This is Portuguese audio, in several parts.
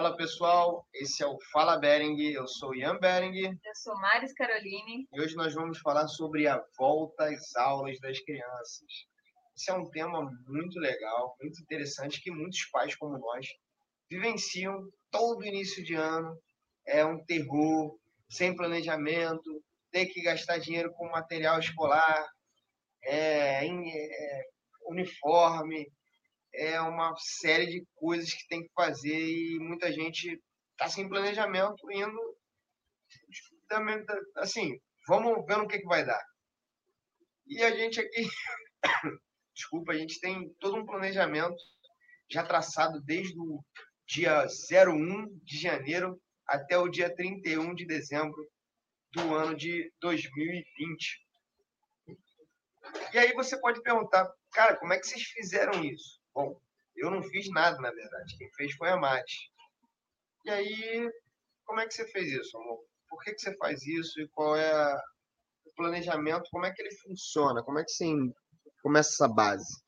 Fala pessoal, esse é o Fala Bering, eu sou Ian Bering. Eu sou Maris Caroline. E hoje nós vamos falar sobre a volta às aulas das crianças. Esse é um tema muito legal, muito interessante, que muitos pais como nós vivenciam todo início de ano. É um terror, sem planejamento, ter que gastar dinheiro com material escolar, é, em, é, uniforme, é uma série de coisas que tem que fazer e muita gente está sem planejamento, indo também, assim, vamos ver no que, que vai dar. E a gente aqui, desculpa, a gente tem todo um planejamento já traçado desde o dia 01 de janeiro até o dia 31 de dezembro do ano de 2020. E aí você pode perguntar, cara, como é que vocês fizeram isso? Bom, eu não fiz nada, na verdade. Quem fez foi a Mate. E aí, como é que você fez isso, amor? Por que, que você faz isso e qual é o planejamento? Como é que ele funciona? Como é que você começa essa base?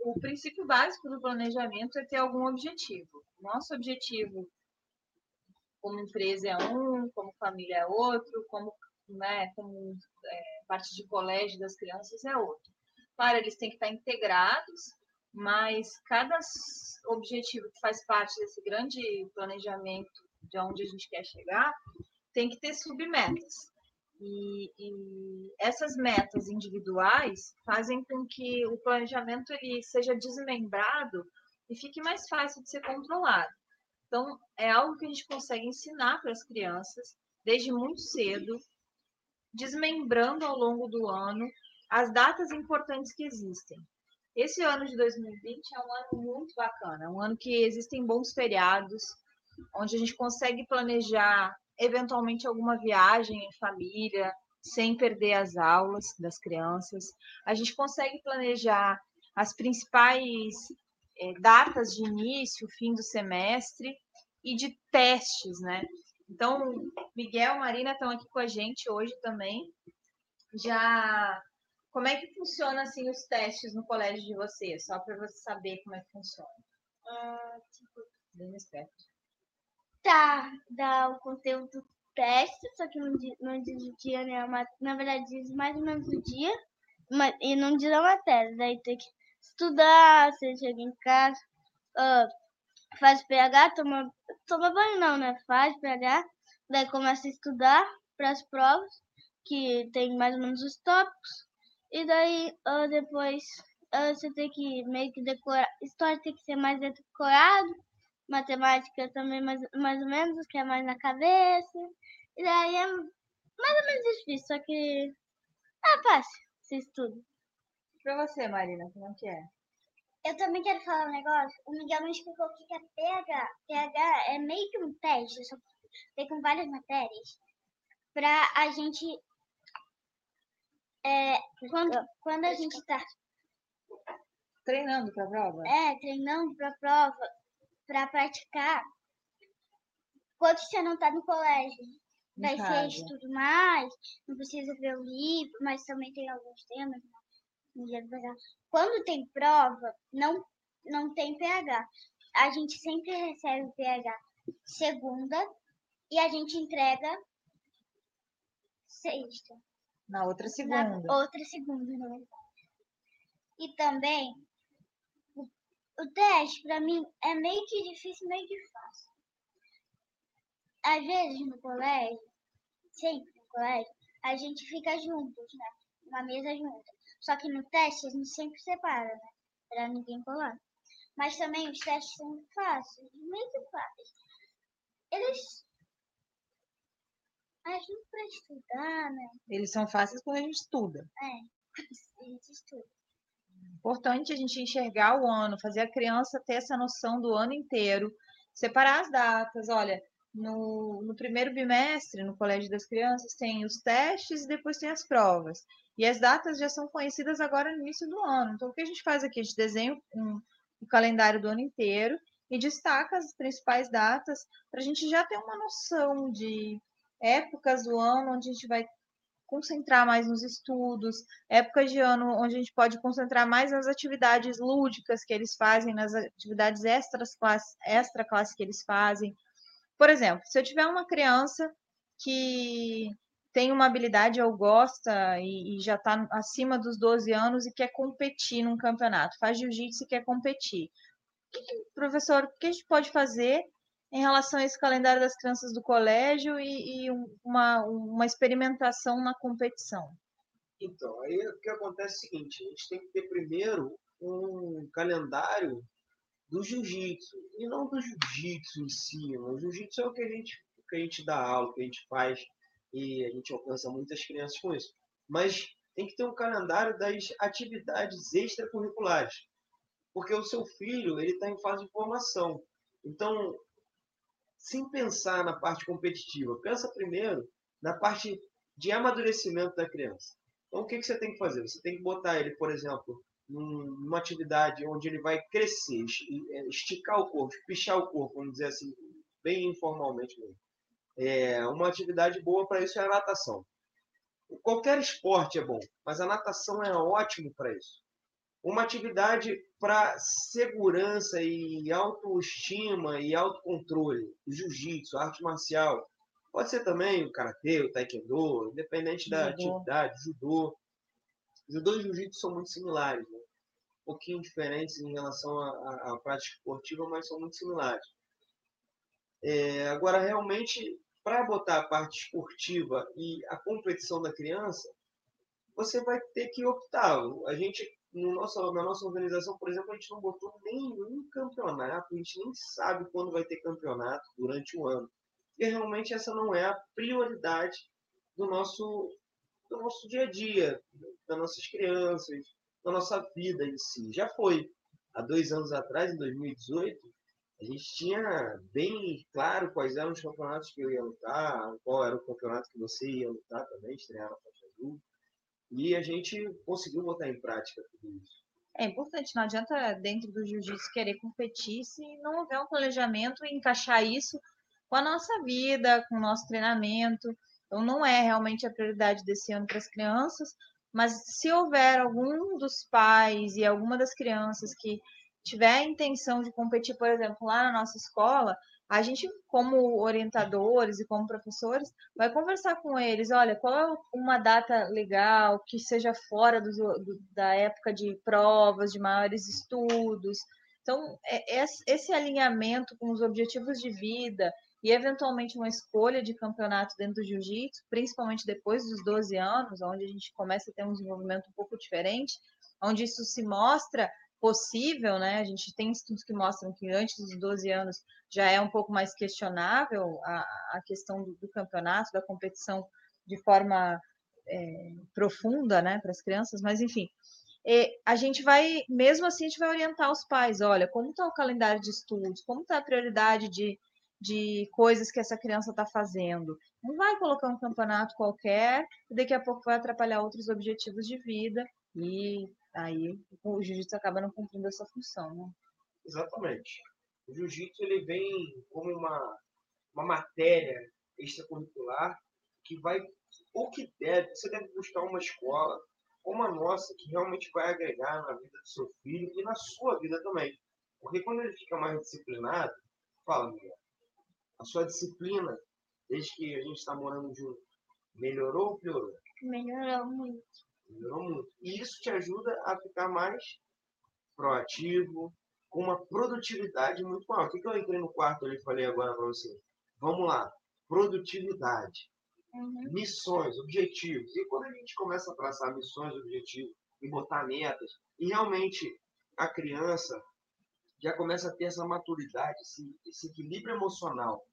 O princípio básico do planejamento é ter algum objetivo. Nosso objetivo como empresa é um, como família é outro, como, né, como é, parte de colégio das crianças é outro. Claro, eles têm que estar integrados, mas cada objetivo que faz parte desse grande planejamento de onde a gente quer chegar tem que ter submetas. E, e, essas metas individuais fazem com que o planejamento ele seja desmembrado e fique mais fácil de ser controlado. Então, é algo que a gente consegue ensinar para as crianças desde muito cedo, desmembrando ao longo do ano as datas importantes que existem. Esse ano de 2020 é um ano muito bacana, um ano que existem bons feriados, onde a gente consegue planejar eventualmente alguma viagem em família, sem perder as aulas das crianças. A gente consegue planejar as principais é, datas de início, fim do semestre e de testes, né? Então, Miguel, Marina estão aqui com a gente hoje também, já como é que funciona assim os testes no colégio de vocês? Só para você saber como é que funciona. Ah, tipo, bem esperto. Tá, dá o conteúdo do teste, só que não, não diz o dia, né? Na verdade, diz mais ou menos o dia, mas, e não diz a matéria. Daí tem que estudar, você chega em casa, uh, faz PH, toma, toma banho não, né? Faz PH, daí começa a estudar para as provas, que tem mais ou menos os tópicos. E daí uh, depois uh, você tem que meio que decorar. História tem que ser mais decorado. Matemática também mais, mais ou menos, que é mais na cabeça. E daí é mais ou menos difícil, só que é fácil se estuda. Pra você, Marina, como é que é? Eu também quero falar um negócio. O Miguel me explicou o que é PH. PH é meio que um teste, só que tem com várias matérias, para a gente é, quando, quando a gente está treinando para a prova? É, treinando para a prova, para praticar. Quando você não está no colégio, vai ser estudo mais, não precisa ver o livro, mas também tem alguns temas. Né? Quando tem prova, não, não tem PH. A gente sempre recebe o PH segunda e a gente entrega sexta. Na outra segunda. Na outra segunda, na verdade. E também, o, o teste, para mim, é meio que difícil, meio que fácil. Às vezes, no colégio, sempre no colégio, a gente fica juntos, né? Uma mesa junta. Só que no teste, a gente sempre separa, né? Pra ninguém colar. Mas também os testes são fáceis, meio que fáceis. Eles ajuda para estudar, né? Eles são fáceis quando a gente estuda. É, a gente estuda. Importante a gente enxergar o ano, fazer a criança ter essa noção do ano inteiro, separar as datas. Olha, no, no primeiro bimestre, no Colégio das Crianças, tem os testes e depois tem as provas. E as datas já são conhecidas agora no início do ano. Então, o que a gente faz aqui? A gente desenha um, um calendário do ano inteiro e destaca as principais datas para a gente já ter uma noção de épocas do ano onde a gente vai concentrar mais nos estudos, épocas de ano onde a gente pode concentrar mais nas atividades lúdicas que eles fazem, nas atividades extras classe, extra classe que eles fazem. Por exemplo, se eu tiver uma criança que tem uma habilidade ou gosta e, e já está acima dos 12 anos e quer competir num campeonato, faz jiu-jitsu e quer competir. Que, professor, o que a gente pode fazer em relação a esse calendário das crianças do colégio e, e uma, uma experimentação na competição? Então, aí o que acontece é o seguinte: a gente tem que ter primeiro um calendário do jiu-jitsu, e não do jiu-jitsu em si. O jiu-jitsu é o que a gente que a gente dá aula, que a gente faz e a gente alcança muitas crianças com isso. Mas tem que ter um calendário das atividades extracurriculares, porque o seu filho ele está em fase de formação. Então, sem pensar na parte competitiva, pensa primeiro na parte de amadurecimento da criança. Então, o que, que você tem que fazer? Você tem que botar ele, por exemplo, numa atividade onde ele vai crescer, é, esticar o corpo, pichar o corpo, vamos dizer assim, bem informalmente mesmo. É, uma atividade boa para isso é a natação. Qualquer esporte é bom, mas a natação é ótimo para isso. Uma atividade para segurança e autoestima e autocontrole, jiu-jitsu, arte marcial. Pode ser também o karatê, o taekwondo, independente da judô. atividade, judô. Judô e jiu-jitsu são muito similares, né? um pouquinho diferentes em relação à, à prática esportiva, mas são muito similares. É, agora, realmente, para botar a parte esportiva e a competição da criança, você vai ter que optar. A gente, no nosso, na nossa organização, por exemplo, a gente não botou nenhum campeonato, a gente nem sabe quando vai ter campeonato durante o ano. E realmente essa não é a prioridade do nosso, do nosso dia a dia, das nossas crianças, da nossa vida em si. Já foi. Há dois anos atrás, em 2018, a gente tinha bem claro quais eram os campeonatos que eu ia lutar, qual era o campeonato que você ia lutar também, estrear na faixa azul. E a gente conseguiu botar em prática tudo isso. É importante, não adianta dentro do jiu-jitsu querer competir se não houver um planejamento e encaixar isso com a nossa vida, com o nosso treinamento. Então, não é realmente a prioridade desse ano para as crianças, mas se houver algum dos pais e alguma das crianças que tiver a intenção de competir, por exemplo, lá na nossa escola, a gente, como orientadores e como professores, vai conversar com eles, olha, qual é uma data legal que seja fora do, do, da época de provas, de maiores estudos. Então, é, é, esse alinhamento com os objetivos de vida e, eventualmente, uma escolha de campeonato dentro do jiu-jitsu, principalmente depois dos 12 anos, onde a gente começa a ter um desenvolvimento um pouco diferente, onde isso se mostra possível, né? A gente tem estudos que mostram que antes dos 12 anos já é um pouco mais questionável a, a questão do, do campeonato, da competição de forma é, profunda, né, para as crianças, mas enfim, é, a gente vai, mesmo assim, a gente vai orientar os pais, olha, como está o calendário de estudos, como está a prioridade de, de coisas que essa criança está fazendo. Não vai colocar um campeonato qualquer, e daqui a pouco vai atrapalhar outros objetivos de vida, e Aí o jiu-jitsu acaba não cumprindo essa função, né? Exatamente. O jiu-jitsu ele vem como uma, uma matéria extracurricular que vai, ou que deve, você deve buscar uma escola como a nossa que realmente vai agregar na vida do seu filho e na sua vida também. Porque quando ele fica mais disciplinado, fala, Miguel, a sua disciplina, desde que a gente está morando junto, melhorou ou piorou? Melhorou muito. Muito. E isso te ajuda a ficar mais proativo, com uma produtividade muito maior. O que, que eu entrei no quarto ali e falei agora para você? Vamos lá. Produtividade. Uhum. Missões, objetivos. E quando a gente começa a traçar missões, objetivos e botar metas, e realmente a criança já começa a ter essa maturidade, esse, esse equilíbrio emocional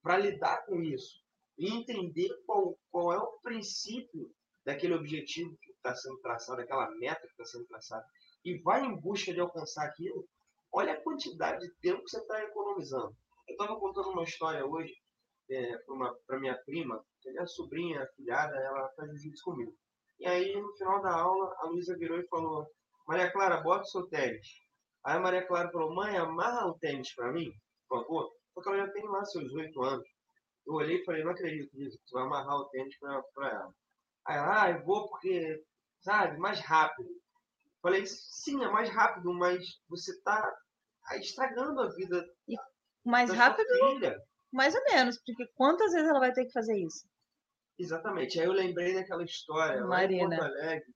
para lidar com isso e entender qual, qual é o princípio daquele objetivo que está sendo traçado, aquela meta que está sendo traçada, e vai em busca de alcançar aquilo, olha a quantidade de tempo que você está economizando. Eu estava contando uma história hoje é, para minha prima, que é minha sobrinha, filhada, ela faz jiu-jitsu comigo. E aí, no final da aula, a Luísa virou e falou: Maria Clara, bota o seu tênis. Aí a Maria Clara falou: Mãe, amarra o tênis para mim, por favor, porque ela já tem lá seus oito anos. Eu olhei e falei: Não acredito nisso, você vai amarrar o tênis para ela. Aí ela, ah, eu vou porque, sabe, mais rápido. Falei, sim, é mais rápido, mas você está estragando a vida Mais da rápido, mais ou menos, porque quantas vezes ela vai ter que fazer isso? Exatamente. Aí eu lembrei daquela história lá em Marina. Porto Alegre.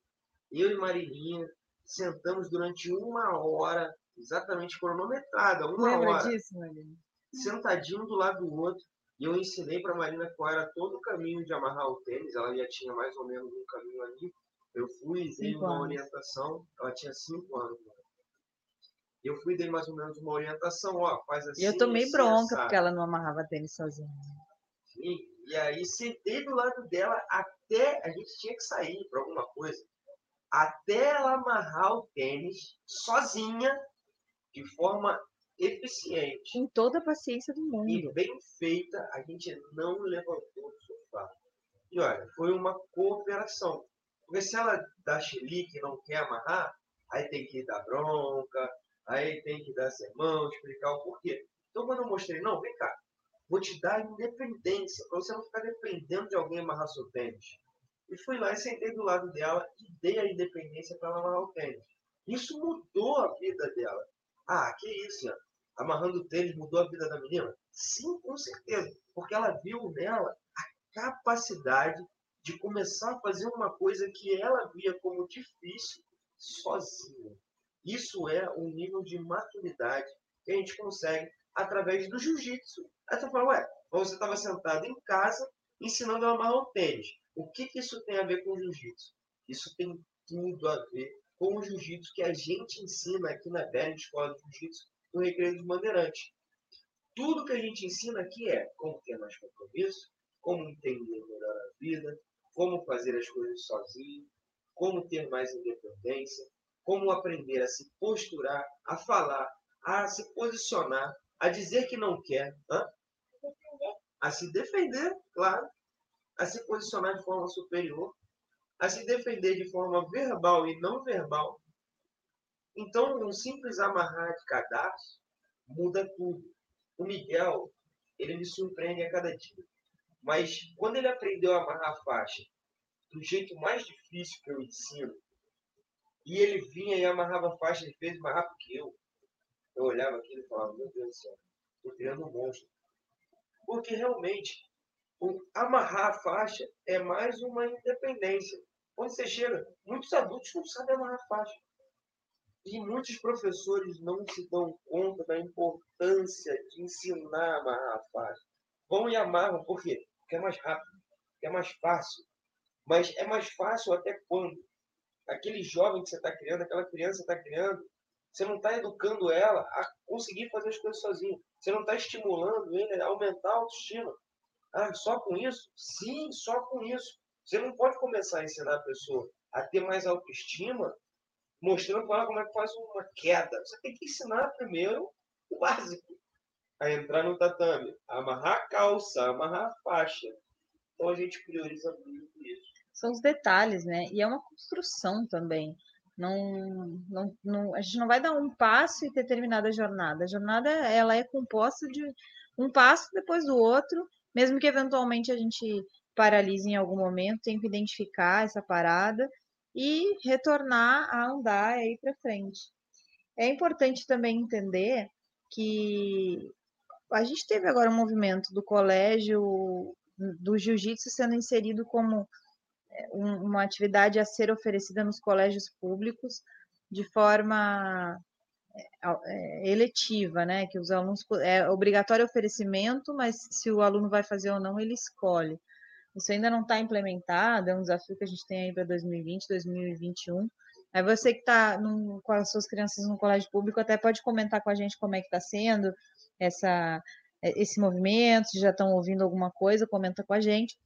Eu e Marininha sentamos durante uma hora, exatamente cronometrada, uma Lembra hora, disso, Marina? sentadinho do lado do outro. E eu ensinei para Marina qual era todo o caminho de amarrar o tênis. Ela já tinha mais ou menos um caminho ali. Eu fui, dei Cinco uma anos. orientação. Ela tinha cinco anos. Eu fui, dei mais ou menos uma orientação. Ó, faz assim. E eu tomei assim, bronca assado. porque ela não amarrava tênis sozinha. Sim, E aí sentei do lado dela até a gente tinha que sair para alguma coisa. Até ela amarrar o tênis sozinha, de forma eficiente Com toda a paciência do e mundo. bem feita, a gente não levantou do sofá. E olha, foi uma cooperação. Porque se ela dá chilique e não quer amarrar, aí tem que dar bronca, aí tem que dar sermão, explicar o porquê. Então quando eu mostrei, não, vem cá, vou te dar independência, para você não ficar dependendo de alguém amarrar seu tênis. E fui lá e sentei do lado dela e dei a independência para ela amarrar o tênis. Isso mudou a vida dela. Ah, que isso, Ian? Amarrando o tênis mudou a vida da menina? Sim, com certeza. Porque ela viu nela a capacidade de começar a fazer uma coisa que ela via como difícil sozinha. Isso é um nível de maturidade que a gente consegue através do jiu-jitsu. Aí você fala, ué, você estava sentado em casa ensinando a amarrar o tênis. O que, que isso tem a ver com o jiu-jitsu? Isso tem tudo a ver com o jiu-jitsu que a gente ensina aqui na Bela Escola de Jiu-Jitsu no Recreio dos Bandeirantes. Tudo que a gente ensina aqui é como ter mais compromisso, como entender melhor a vida, como fazer as coisas sozinho, como ter mais independência, como aprender a se posturar, a falar, a se posicionar, a dizer que não quer, hã? a se defender, claro, a se posicionar de forma superior, a se defender de forma verbal e não verbal. Então, um simples amarrar de cadastro muda tudo. O Miguel, ele me surpreende a cada dia. Mas quando ele aprendeu a amarrar a faixa do jeito mais difícil que eu ensino, e ele vinha e amarrava a faixa, ele fez mais rápido que eu. Eu olhava aquilo e falava, meu Deus do céu, estou criando um monstro. Porque realmente, amarrar a faixa é mais uma independência. Quando você chega, muitos adultos não sabem amarrar a faixa. E muitos professores não se dão conta da importância de ensinar a amarrar a faixa. Vão e amarram, por quê? Porque é mais rápido, é mais fácil. Mas é mais fácil até quando? Aquele jovem que você está criando, aquela criança que você está criando, você não está educando ela a conseguir fazer as coisas sozinho. Você não está estimulando ele a aumentar a autoestima. Ah, só com isso? Sim, só com isso. Você não pode começar a ensinar a pessoa a ter mais autoestima mostrando para ela como é que faz uma queda. Você tem que ensinar primeiro o básico. A entrar no tatame, amarrar a calça, amarrar a faixa. Então a gente prioriza muito isso. São os detalhes, né? E é uma construção também. Não, não, não, a gente não vai dar um passo e ter terminado a jornada. A jornada ela é composta de um passo depois do outro, mesmo que eventualmente a gente paralise em algum momento, tem que identificar essa parada e retornar a andar aí para frente. É importante também entender que a gente teve agora um movimento do colégio do jiu-jitsu sendo inserido como é, um- uma atividade a ser oferecida nos colégios públicos de forma é, é, eletiva, né? Que os alunos é obrigatório oferecimento, mas se o aluno vai fazer ou não, ele escolhe. Isso ainda não está implementado, é um desafio que a gente tem aí para 2020, 2021. Aí você que está com as suas crianças no colégio público até pode comentar com a gente como é que está sendo essa, é, esse movimento, se já estão ouvindo alguma coisa, comenta com a gente.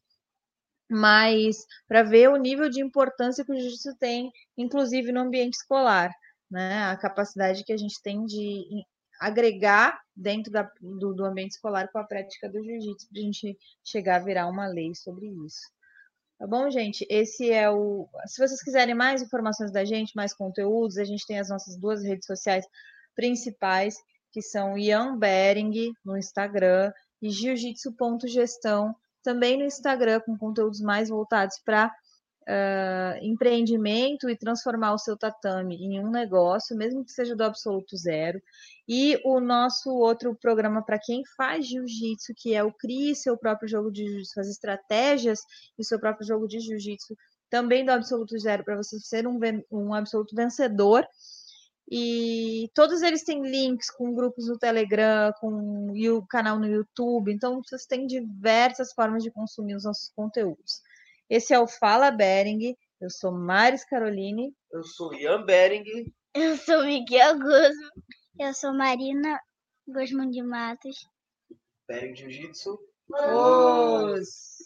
Mas para ver o nível de importância que o jiu-jitsu tem, inclusive no ambiente escolar, né? A capacidade que a gente tem de agregar dentro da- do, do ambiente escolar com a prática do jiu-jitsu, para a gente chegar a virar uma lei sobre isso. Tá bom, gente? Esse é o. Se vocês quiserem mais informações da gente, mais conteúdos, a gente tem as nossas duas redes sociais principais, que são Ian Bering no Instagram e jiu-jitsu.gestão também no Instagram, com conteúdos mais voltados para uh, empreendimento e transformar o seu tatame em um negócio, mesmo que seja do absoluto zero. E o nosso outro programa para quem faz jiu-jitsu, que é o Crie seu próprio jogo de jiu-jitsu, as estratégias e seu próprio jogo de jiu-jitsu, também do absoluto zero, para você ser um, um absoluto vencedor. E todos eles têm links com grupos no Telegram, com o canal no YouTube. Então, vocês têm diversas formas de consumir os nossos conteúdos. Esse é o Fala Bering. Eu sou Maris Caroline. Eu sou Ian Bering. Eu sou Miguel Guzman. Eu sou Marina Gosman de Matos. Bering Jiu-Jitsu. Os...